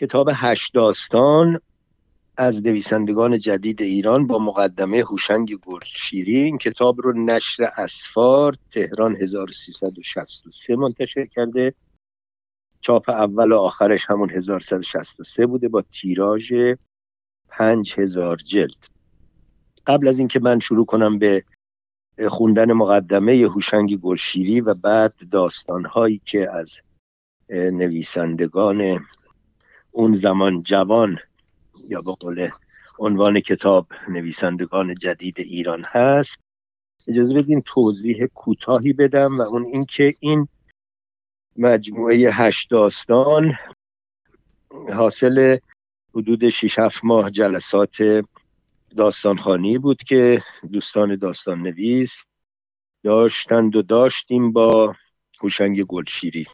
کتاب هشت داستان از نویسندگان جدید ایران با مقدمه هوشنگ گرشیری این کتاب رو نشر اسفار تهران 1363 منتشر کرده. چاپ اول و آخرش همون 1163 بوده با تیراژ 5000 جلد. قبل از اینکه من شروع کنم به خوندن مقدمه هوشنگ گلشیری و بعد داستانهایی که از نویسندگان اون زمان جوان یا به قول عنوان کتاب نویسندگان جدید ایران هست. اجازه بدین توضیح کوتاهی بدم و اون اینکه این مجموعه هشت داستان حاصل حدود 6 7 ماه جلسات داستانخانی بود که دوستان داستان نویس داشتند و داشتیم با هوشنگ گلشیری.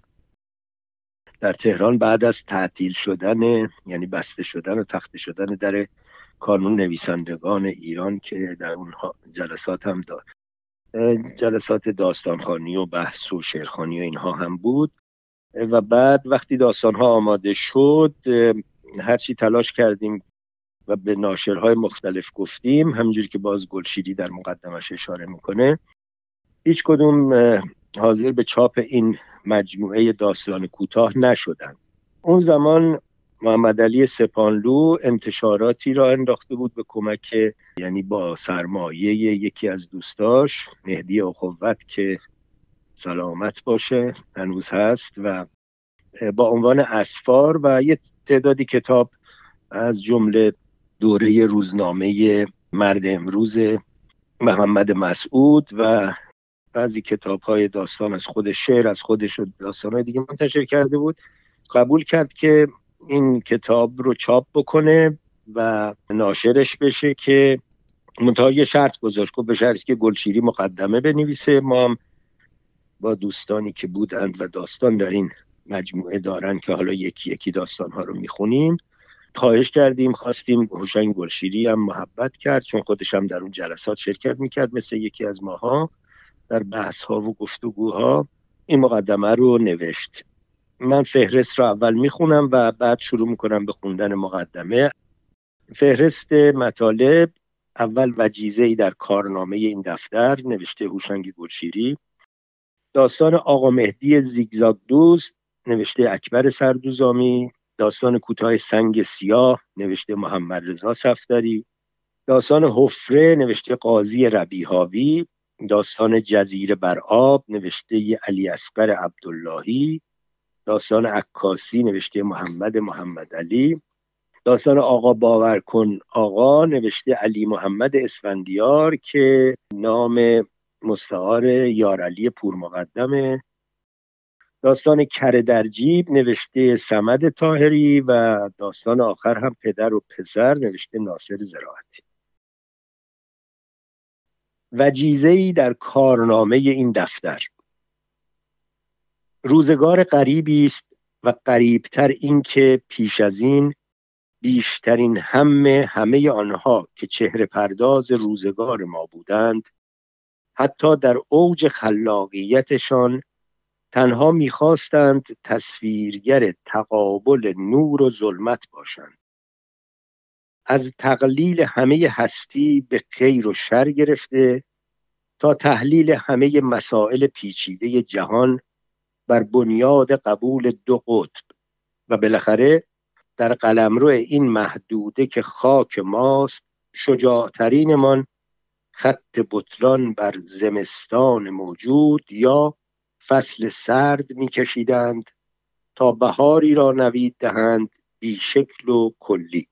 در تهران بعد از تعطیل شدن یعنی بسته شدن و تخته شدن در کانون نویسندگان ایران که در اون جلسات هم داد جلسات داستانخانی و بحث و شعرخانی و اینها هم بود. و بعد وقتی داستانها آماده شد هرچی تلاش کردیم و به ناشرهای مختلف گفتیم همینجوری که باز گلشیری در مقدمش اشاره می‌کنه هیچ کدوم حاضر به چاپ این مجموعه داستان کوتاه نشدن اون زمان محمد علی سپانلو انتشاراتی را انداخته بود به کمک یعنی با سرمایه یکی از دوستاش مهدی اخوت که سلامت باشه هنوز هست و با عنوان اسفار و یه تعدادی کتاب از جمله دوره روزنامه مرد امروز محمد مسعود و بعضی کتاب های داستان از خود شعر از خودش و داستان های دیگه منتشر کرده بود. قبول کرد که این کتاب رو چاپ بکنه و ناشرش بشه که منتها یه شرط گذاشت. که به شرطی که گلشیری مقدمه بنویسه. ما هم با دوستانی که بودند و داستان در این مجموعه دارن که حالا یکی یکی داستان ها رو می‌خونیم خواهش کردیم. خواستیم هوشنگ گلشیری هم محبت کرد چون خودش هم در اون جلسات شرکت می‌کرد مثل یکی از ماها. در بحث ها و گفتگوها این مقدمه رو نوشت. من فهرست رو اول می‌خونم و بعد شروع می‌کنم به خوندن مقدمه. فهرست مطالب اول وجیزه ای در کارنامه این دفتر نوشته هوشنگ گلشیری. داستان آقا مهدی زیگزاگ دوست نوشته اکبر سردوزامی. داستان کوتاه سنگ سیاه نوشته محمد رضا صفدری. داستان حفره نوشته قاضی ربیهاوی داستان جزیره بر آب نوشته علی اصغر عبداللهی. داستان عکاسی نوشته محمد محمد علی. داستان آقا باور کن آقا نوشته علی محمد اسفندیار که نام مستعار یارعلی پور مقدمه. داستان کره در جیب نوشته سمد تاهری و داستان آخر هم پدر و پسر نوشته ناصر زراعتی. وجیزه ای در کارنامه این دفتر. روزگار غریبی است و قریبتر اینکه پیش از این بیشترین همه همه آنها که چهره پرداز روزگار ما بودند حتی در اوج خلاقیتشان تنها می‌خواستند تصویرگر تقابل نور و ظلمت باشند. از تقلیل همه هستی به خیر و شر گرفته تا تحلیل همه مسائل پیچیده جهان بر بنیاد قبول دو قطب. و بالاخره در قلمرو این محدوده که خاک ماست شجاعترینمان خط بطلان بر زمستان موجود یا فصل سرد میکشیدند تا بهاری را نوید دهند بی شکل و کلی.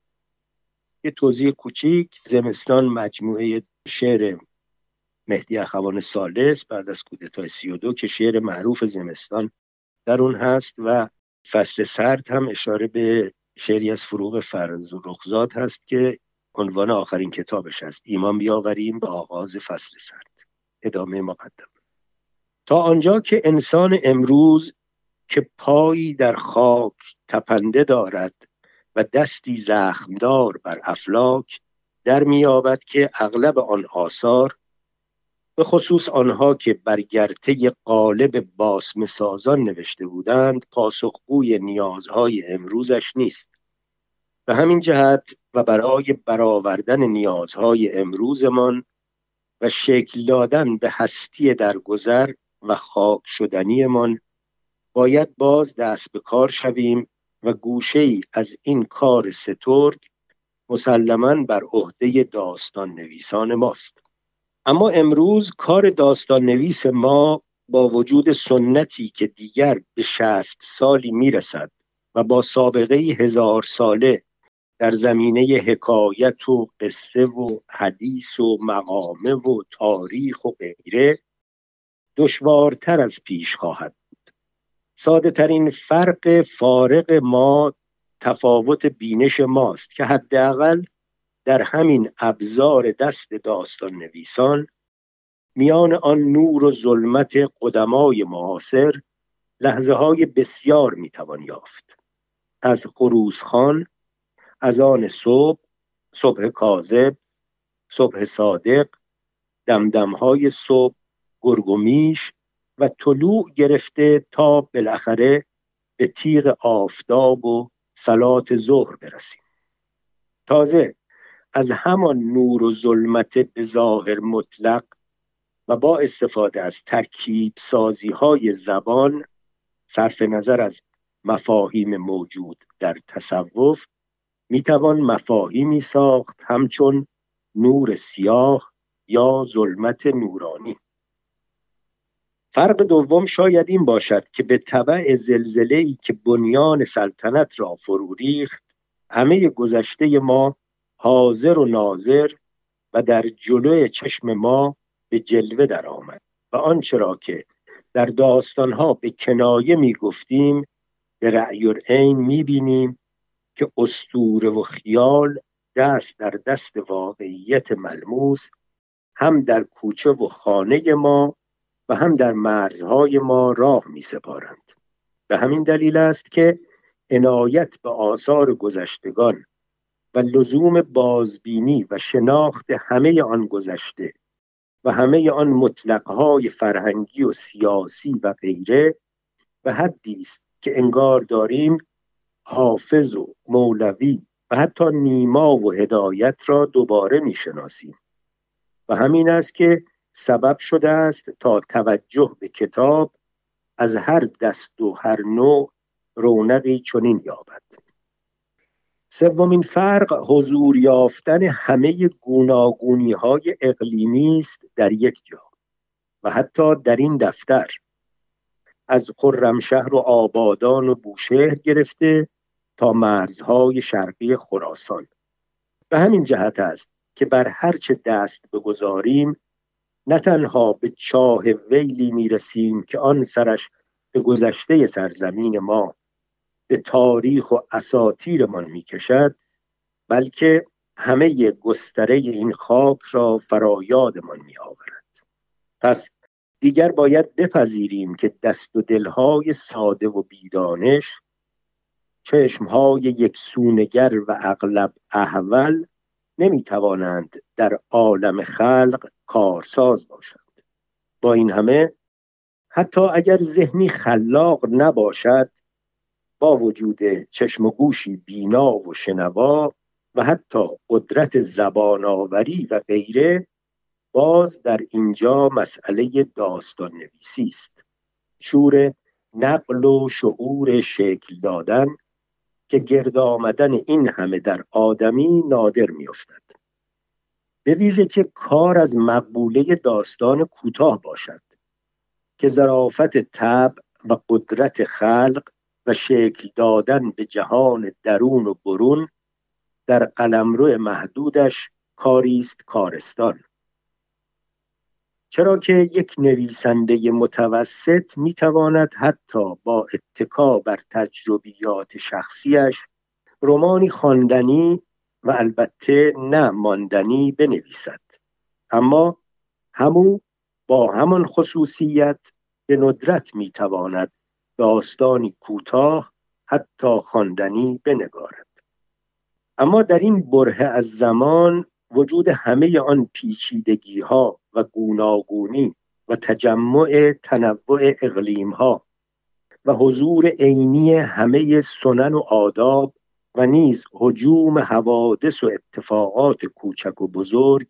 یه توضیح کوچیک زمستان مجموعه شعر مهدی اخوان سالس بعد از کودتای سی و دو که شعر معروف زمستان در اون هست و فصل سرد هم اشاره به شعری از فروغ فرز و رخزاد هست که عنوان آخرین کتابش هست. ایمان بیاوریم به آغاز فصل سرد. ادامه مقدم تا آنجا که انسان امروز که پایی در خاک تپنده دارد و دستی زخمدار بر افلاک در میابد که اغلب آن آثار به خصوص آنها که بر گرته قالب باسم سازان نوشته بودند پاسخگوی نیازهای امروزش نیست. به همین جهت و برای برآوردن نیازهای امروزمان و شکل دادن به هستی درگذر و خاک شدنیمان باید باز دست به کار شویم و گوشه ای از این کار سترگ مسلما بر عهده داستان نویسان ماست. اما امروز کار داستان نویس ما با وجود سنتی که دیگر به شست سالی می‌رسد و با سابقه هزار ساله در زمینه حکایت و قصه و حدیث و مقامه و تاریخ و غیره دشوارتر از پیش خواهد ساده ترین فرق فارق ما تفاوت بینش ماست که حداقل در همین ابزار دست داستان نویسان میان آن نور و ظلمت قدمای معاصر لحظه های بسیار می‌توان یافت. از خان از آن صبح صبح کاذب صبح صادق دمدم های صبح گرگومیش و طلوع گرفته تا بالاخره به تیغ آفتاب و سلات ظهر برسیم. تازه از همان نور و ظلمت به ظاهر مطلق و با استفاده از ترکیب سازی های زبان صرف نظر از مفاهیم موجود در تصوف می‌توان مفاهیمی ساخت همچون نور سیاه یا ظلمت نورانی. فرق دوم شاید این باشد که به طبع زلزله ای که بنیان سلطنت را فرو ریخت همه گذشته ما حاضر و ناظر و در جلوی چشم ما به جلوه در آمد و آنچه را که در داستانها به کنایه می گفتیم به رأی عین می بینیم که استوره و خیال دست در دست واقعیت ملموس هم در کوچه و خانه ما و هم در مرزهای ما راه می سپارند به همین دلیل است که عنایت به آثار گذشتگان و لزوم بازبینی و شناخت همه آن گذشته و همه آن مطلقهای فرهنگی و سیاسی و غیره به حدی است که انگار داریم حافظ و مولوی و حتی نیما و هدایت را دوباره می‌شناسیم. و همین است که سبب شده است تا توجه به کتاب از هر دست و هر نوع رونقی چنین یابد. سومین فرق حضور یافتن همه گوناگونی های اقلیمی است در یک جا و حتی در این دفتر. از خرمشهر و آبادان و بوشهر گرفته تا مرزهای شرقی خراسان. به همین جهت است که بر هرچه دست بگذاریم نه تنها به چاه ویلی می‌رسیم که آن سرش به گذشته سرزمین ما به تاریخ و اساتیرمان می‌کشد بلکه همه گستره این خاک را فرایادمان میآورد. پس دیگر باید بپذیریم که دست و دلهای ساده و بیدانش چشمهای یک سونگر و اغلب احول نمی‌توانند در عالم خلق کارساز باشند با این همه حتی اگر ذهنی خلاق نباشد با وجود چشم و گوشی بینا و شنوا و حتی قدرت زبان آوری و غیره باز در اینجا مسئله داستان نویسی است. شور نقل و شعور شکل دادن که گرد آمدن این همه در آدمی نادر میافتد. به ویژه که کار از مقبوله داستان کوتاه باشد که ظرافت تب و قدرت خلق و شکل دادن به جهان درون و برون در قلمرو محدودش کاری است کارستان. چرا که یک نویسنده متوسط می‌تواند حتی با اتکا بر تجربیات شخصیش رومانی خواندنی و البته نه ماندنی بنویسد. اما همو با همان خصوصیت به ندرت می‌تواند داستانی کوتاه حتی خواندنی بنگارد. اما در این بره از زمان وجود همه آن پیچیدگی ها و گوناگونی و تجمع تنوع اقلیم ها و حضور عینی همه سنن و آداب و نیز حجوم حوادث و اتفاقات کوچک و بزرگ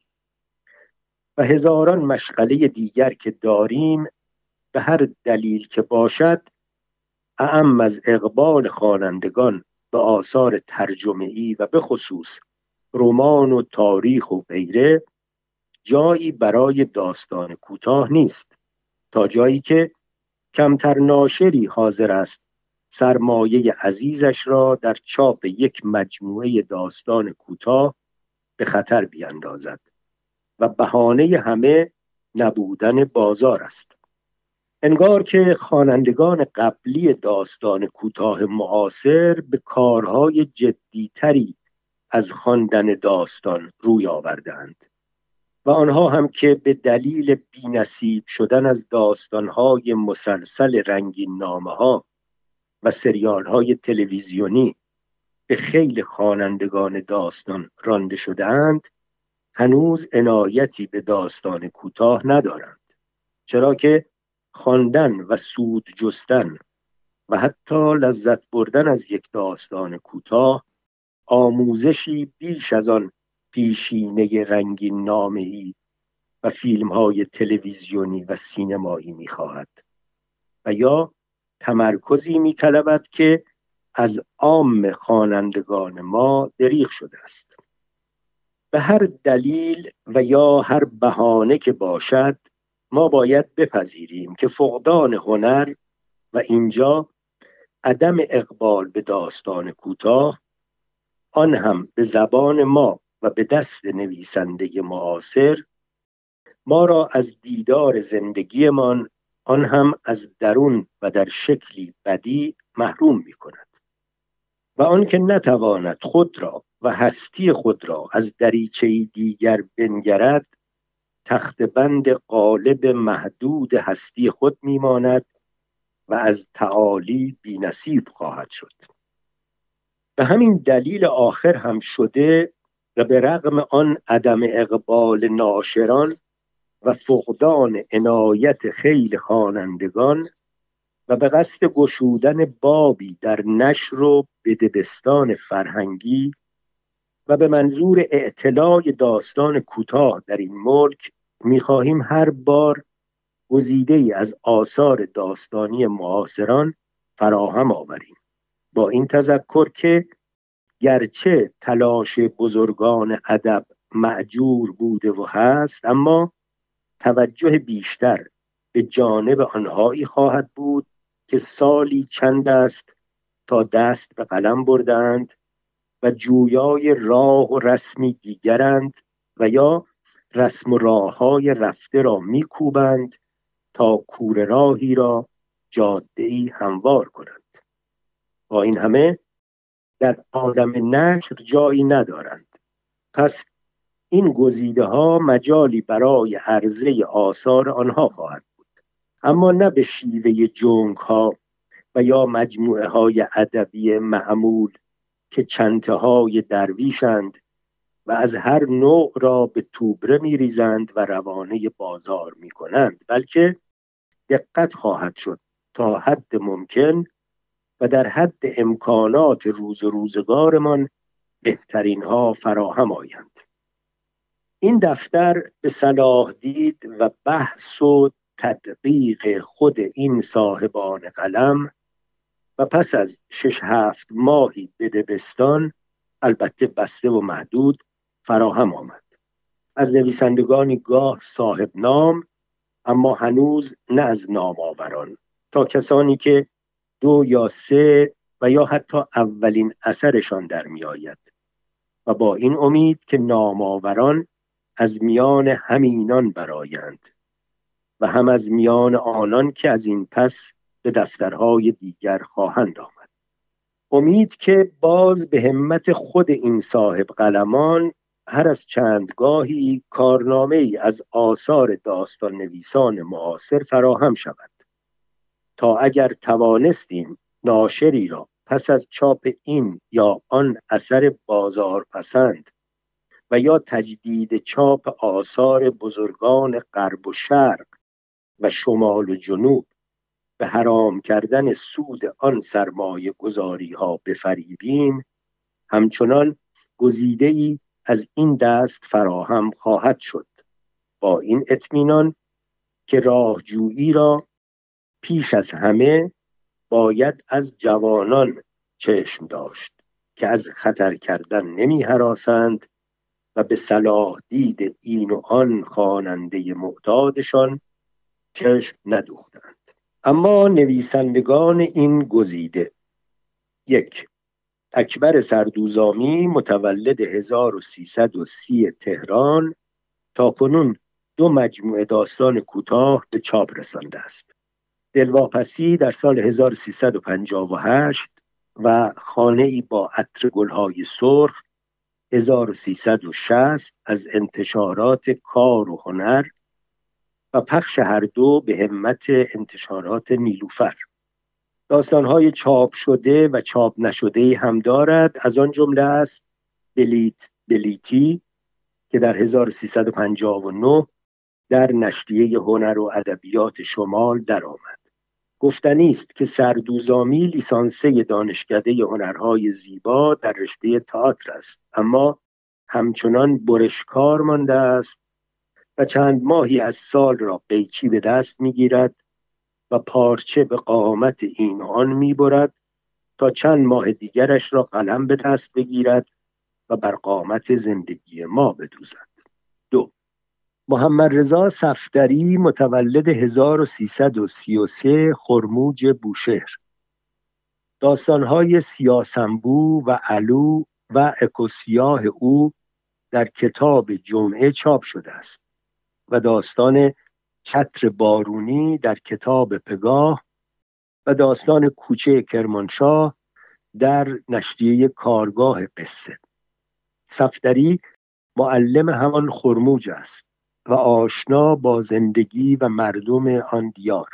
و هزاران مشغله دیگر که داریم به هر دلیل که باشد اعم از اقبال خوانندگان به آثار ترجمه ای و به خصوص رمان و تاریخ و غیره جایی برای داستان کوتاه نیست تا جایی که کمتر ناشری حاضر است سرمایه عزیزش را در چاپ یک مجموعه داستان کوتاه به خطر بیاندازد و بهانه همه نبودن بازار است. انگار که خوانندگان قبلی داستان کوتاه معاصر به کارهای جدیتری از خواندن داستان روی آوردند و آنها هم که به دلیل بینصیب شدن از داستانهای مسلسل رنگین نامه ها و سریال های تلویزیونی به خیلی خوانندگان داستان رانده شدهاند هنوز عنایتی به داستان کوتاه ندارند. چرا که خواندن و سود جستن و حتی لذت بردن از یک داستان کوتاه آموزشی بیش از آن پیشینه رنگین نامهی و فیلم های تلویزیونی و سینمایی می‌خواهد. و یا تمرکزی میطلبد که از عام خوانندگان ما دریغ شده است. به هر دلیل و یا هر بهانه که باشد ما باید بپذیریم که فقدان هنر و اینجا عدم اقبال به داستان کوتاه آن هم به زبان ما و به دست نویسنده معاصر ما را از دیدار زندگیمان آن هم از درون و در شکلی بدی محروم می کند و آنکه نتواند خود را و هستی خود را از دریچه دیگر بنگرد تخت بند قالب محدود هستی خود میماند و از تعالی بینصیب خواهد شد. به همین دلیل آخر هم شده و به رغم آن عدم اقبال ناشران و فقدان عنایت خیل خوانندگان و به قصد گشودن بابی در نشر و بدبستان فرهنگی و به منظور اعتلاع داستان کوتاه در این ملک می‌خواهیم هر بار گزیده ای از آثار داستانی معاصران فراهم آوریم. با این تذکر که گرچه تلاش بزرگان ادب معجور بوده و هست اما توجه بیشتر به جانب آنهایی خواهد بود که سالی چند است تا دست به قلم بردند و جویای راه و رسمی دیگرند و یا رسم و راه های رفته را میکوبند تا کور راهی را جاده ای هموار کنند. با این همه در عالم نشر جایی ندارند. پس این گزیده ها مجالی برای عرضه آثار آنها خواهد بود. اما نه به شیوه جنگ ها و یا مجموعه های ادبی معمول که چنته های درویشند و از هر نوع را به توبره می ریزند و روانه بازار می کنند بلکه دقت خواهد شد تا حد ممکن و در حد امکانات روز روزگارمان بهترین ها فراهم آیند. این دفتر به صلاح دید و بحث و تدقیق خود این صاحبان قلم و پس از شش هفت ماهی به دبستان البته بسته و محدود فراهم آمد. از نویسندگانی گاه صاحب نام اما هنوز نه از نام آوران. تا کسانی که دو یا سه و یا حتی اولین اثرشان در می آید و با این امید که نامآوران از میان همینان برایند و هم از میان آنان که از این پس به دفترهای دیگر خواهند آمد. امید که باز به همت خود این صاحب قلمان هر از چندگاهی کارنامه ای از آثار داستان نویسان معاصر فراهم شود تا اگر توانستیم ناشری را پس از چاپ این یا آن اثر بازار پسند یا تجدید چاپ آثار بزرگان غرب و شرق و شمال و جنوب به حرام کردن سود آن سرمایه گذاری ها بفریبیم همچنان گزیده ای از این دست فراهم خواهد شد. با این اطمینان که راهجویی را پیش از همه باید از جوانان چشم داشت که از خطر کردن نمی حراسند و به صلاح دید این و آن خواننده معتادشان چشم ندوختند. اما نویسندگان این گزیده. یک اکبر سردوزامی متولد 1330 تهران تا کنون دو مجموعه داستان کوتاه به چاپ رسانده است. دلواپسی در سال 1358 و خانه ای با عطر گلهای سرخ 1360 از انتشارات کار و هنر و پخش هر دو به همت انتشارات نیلوفر. داستانهای چاپ شده و چاپ نشده هم دارد. از آن جمله است بلیت بلیتی که در 1359 در نشریه هنر و ادبیات شمال درآمد. گفتنی است که سردوزامی لیسانسه دانشکده هنرهای زیبا در رشته تئاتر است. اما همچنان برشکار مانده است و چند ماهی از سال را قیچی به دست می‌گیرد و پارچه به قامت این آن می‌برد تا چند ماه دیگرش را قلم به دست بگیرد و بر قامت زندگی ما بدوزد. دو محمد رضا صفدری متولد 1333 خرموج بوشهر. داستانهای سیاسنبو و علو و اکوسیاه او در کتاب جمعه چاپ شده است و داستان چتر بارونی در کتاب پگاه و داستان کوچه کرمانشاه در نشریه کارگاه قصه. صفدری معلم همان خرموج است. و آشنا با زندگی و مردم آن دیار.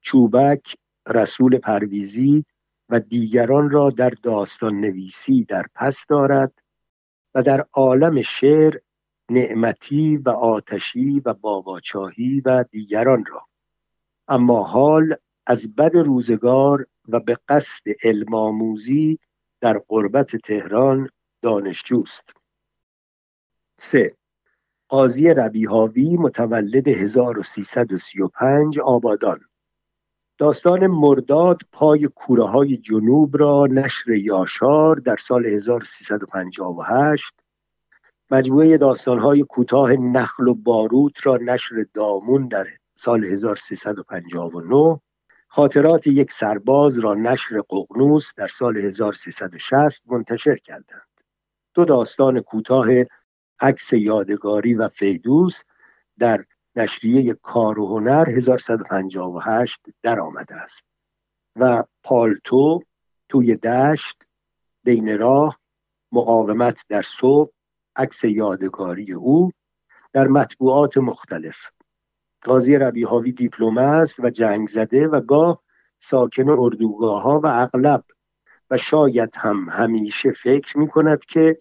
چوبک رسول پرویزی و دیگران را در داستان نویسی در پس دارد و در عالم شعر نعمتی و آتشی و باباچاهی و دیگران را. اما حال از بد روزگار و به قصد علم در قربت تهران دانشجوست. سه قاضی ربیهاوی متولد 1335 آبادان. داستان مرداد پای کوره های جنوب را نشر یاشار در سال 1358 مجموعه داستانهای کوتاه نخل و باروت را نشر دامون در سال 1359 خاطرات یک سرباز را نشر ققنوس در سال 1360 منتشر کردند. دو داستان کوتاه عکس یادگاری و فیدوس در نشریه کار و هنر 1158 در آمده است و پالتو توی دشت بین راه مقاومت در صبح عکس یادگاری او در مطبوعات مختلف. قاضی ربیهاوی دیپلم است و جنگ زده و گاه ساکن اردوگاه ها و اغلب و شاید هم همیشه فکر می کند که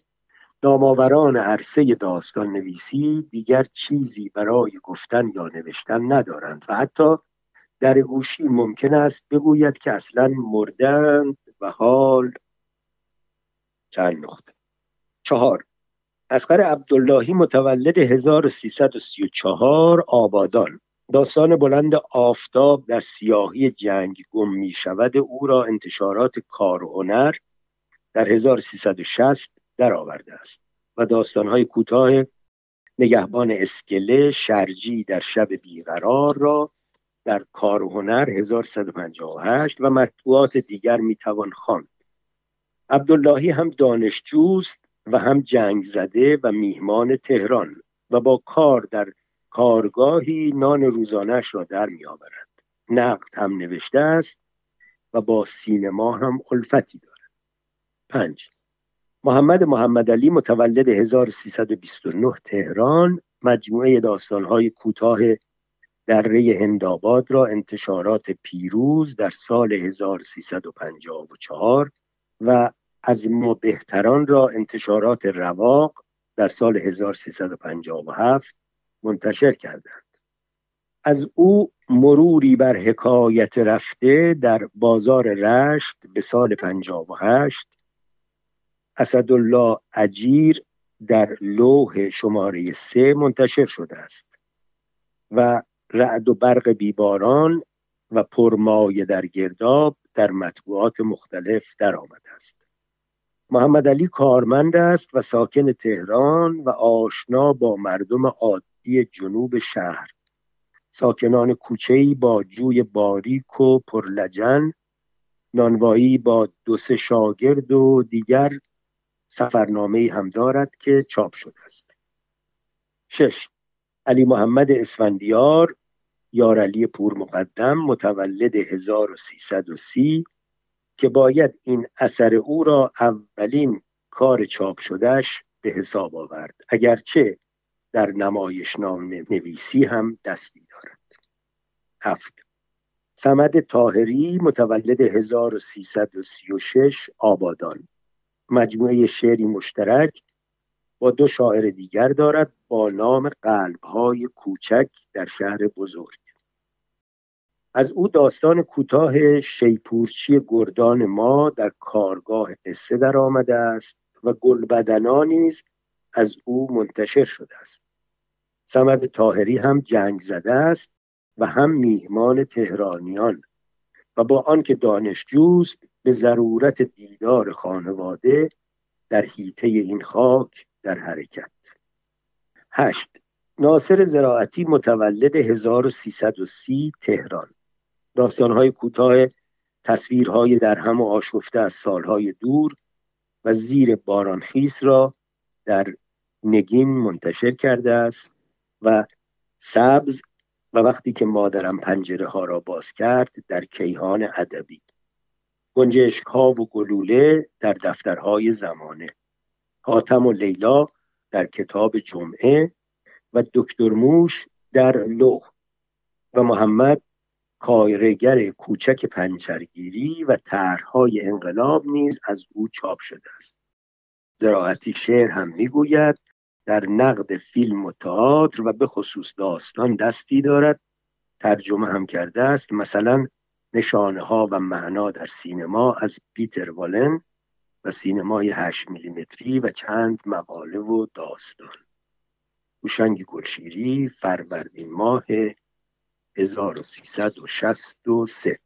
نامآوران عرصه داستان نویسی دیگر چیزی برای گفتن یا نوشتن ندارند و حتی در گوشی ممکن است بگوید که اصلا مردند و حال چند نقطه. چهار اسقر عبداللهی متولد 1334 آبادان. داستان بلند آفتاب در سیاهی جنگ گم می شود او را انتشارات کار و هنر در 1360 درآورده است و داستانهای کوتاه نگهبان اسکله شرجی در شب بیقرار را در کار و هنر 1158 و مطبوعات دیگر می‌توان خواند. عبداللهی هم دانشجوست و هم جنگ زده و میهمان تهران و با کار در کارگاهی نان روزانش را در میآورد. نقد هم نوشته است و با سینما هم الفتی دارد. پنج محمد محمد علی متولد 1329 تهران مجموعه داستانهای کوتاه دره هندآباد را انتشارات پیروز در سال 1354 و از ما بهتران را انتشارات رواق در سال 1357 منتشر کردند. از او مروری بر حکایت رفته در بازار رشت به سال 58 اسدالله اجیر در لوح شماره سه منتشر شده است و رعد و برق بیباران و پرمایه در گرداب در مطبوعات مختلف در آمده است. محمد علی کارمند است و ساکن تهران و آشنا با مردم عادی جنوب شهر. ساکنان کوچه‌ای با جوی باریک و پرلجن نانوایی با دو سه شاگرد و دیگر سفرنامه هم دارد که چاپ شده است. شش. علی محمد اسفندیار یار علی پور مقدم متولد 1330 که باید این اثر او را اولین کار چاپ شدهش به حساب آورد. اگرچه در نمایشنامه نویسی هم دستی دارد. هفت. سمد تاهری متولد 1336 آبادان. مجموعه شعری مشترک با دو شاعر دیگر دارد با نام قلبهای کوچک در شهر بزرگ. از او داستان کوتاه شیپورچی گردان ما در کارگاه قصه در آمده است و گلبدنا نیز از او منتشر شده است. سمد تاهری هم جنگ زده است و هم میهمان تهرانیان و با آنکه دانشجوست به ضرورت دیدار خانواده در حیطه این خاک در حرکت. هشت ناصر زراعتی متولد 1330 تهران. داستانهای کوتاه تصویرهای در هم آشفته از سالهای دور و زیر بارانخیز را در نگین منتشر کرده است و سبز و وقتی که مادرم پنجره ها را باز کرد در کیهان ادبی. گنجشک ها و گلوله در دفترهای زمانه. حاتم و لیلا در کتاب جمعه و دکتر موش در لوح و محمد کایرگر کوچک پنچرگیری و طرحهای انقلاب نیز از او چاپ شده است. زراعتی شعر هم می‌گوید در نقد فیلم و تئاتر و به خصوص داستان دستی دارد. ترجمه هم کرده است. مثلا نشانه ها و معنا در سینما از پیتر والن و سینمای 8 میلیمتری و چند مقاله و داستان. هوشنگ گلشیری فروردین ماه 1363